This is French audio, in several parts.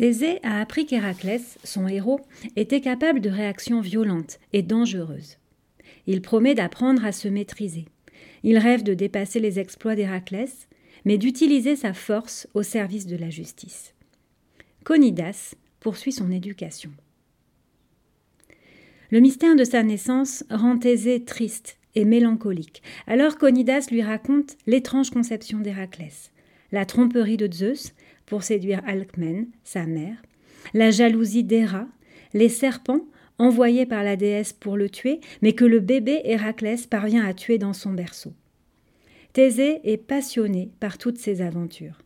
Thésée a appris qu'Héraclès, son héros, était capable de réactions violentes et dangereuses. Il promet d'apprendre à se maîtriser. Il rêve de dépasser les exploits d'Héraclès, mais d'utiliser sa force au service de la justice. Conidas poursuit son éducation. Le mystère de sa naissance rend Thésée triste et mélancolique. Alors Conidas lui raconte l'étrange conception d'Héraclès, la tromperie de Zeus pour séduire Alcmène, sa mère, la jalousie d'Héra, les serpents envoyés par la déesse pour le tuer, mais que le bébé Héraclès parvient à tuer dans son berceau. Thésée est passionné par toutes ces aventures.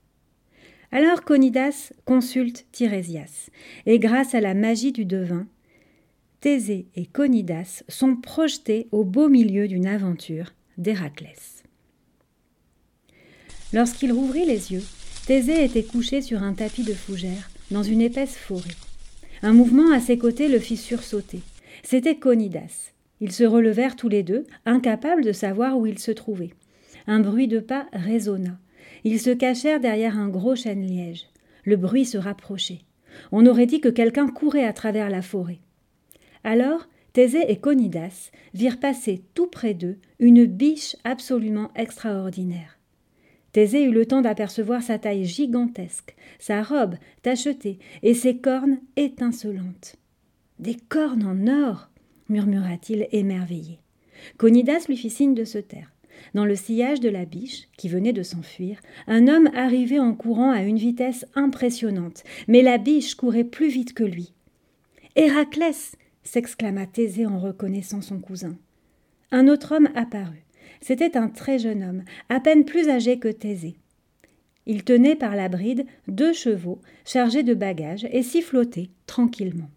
Alors Conidas consulte Tirésias, et grâce à la magie du devin, Thésée et Conidas sont projetés au beau milieu d'une aventure d'Héraclès. Lorsqu'il rouvrit les yeux, Thésée était couché sur un tapis de fougères, dans une épaisse forêt. Un mouvement à ses côtés le fit sursauter. C'était Conidas. Ils se relevèrent tous les deux, incapables de savoir où ils se trouvaient. Un bruit de pas résonna. Ils se cachèrent derrière un gros chêne-liège. Le bruit se rapprochait. On aurait dit que quelqu'un courait à travers la forêt. Alors, Thésée et Conidas virent passer tout près d'eux une biche absolument extraordinaire. Thésée eut le temps d'apercevoir sa taille gigantesque, sa robe tachetée et ses cornes étincelantes. Des cornes en or murmura-t-il émerveillé. Conidas lui fit signe de se taire. Dans le sillage de la biche, qui venait de s'enfuir, un homme arrivait en courant à une vitesse impressionnante, mais la biche courait plus vite que lui. Héraclès s'exclama Thésée en reconnaissant son cousin. Un autre homme apparut. C'était un très jeune homme, à peine plus âgé que Thésée. Il tenait par la bride deux chevaux chargés de bagages et sifflotait tranquillement.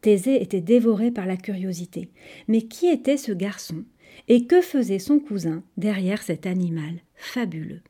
Thésée était dévoré par la curiosité. Mais qui était ce garçon et que faisait son cousin derrière cet animal fabuleux?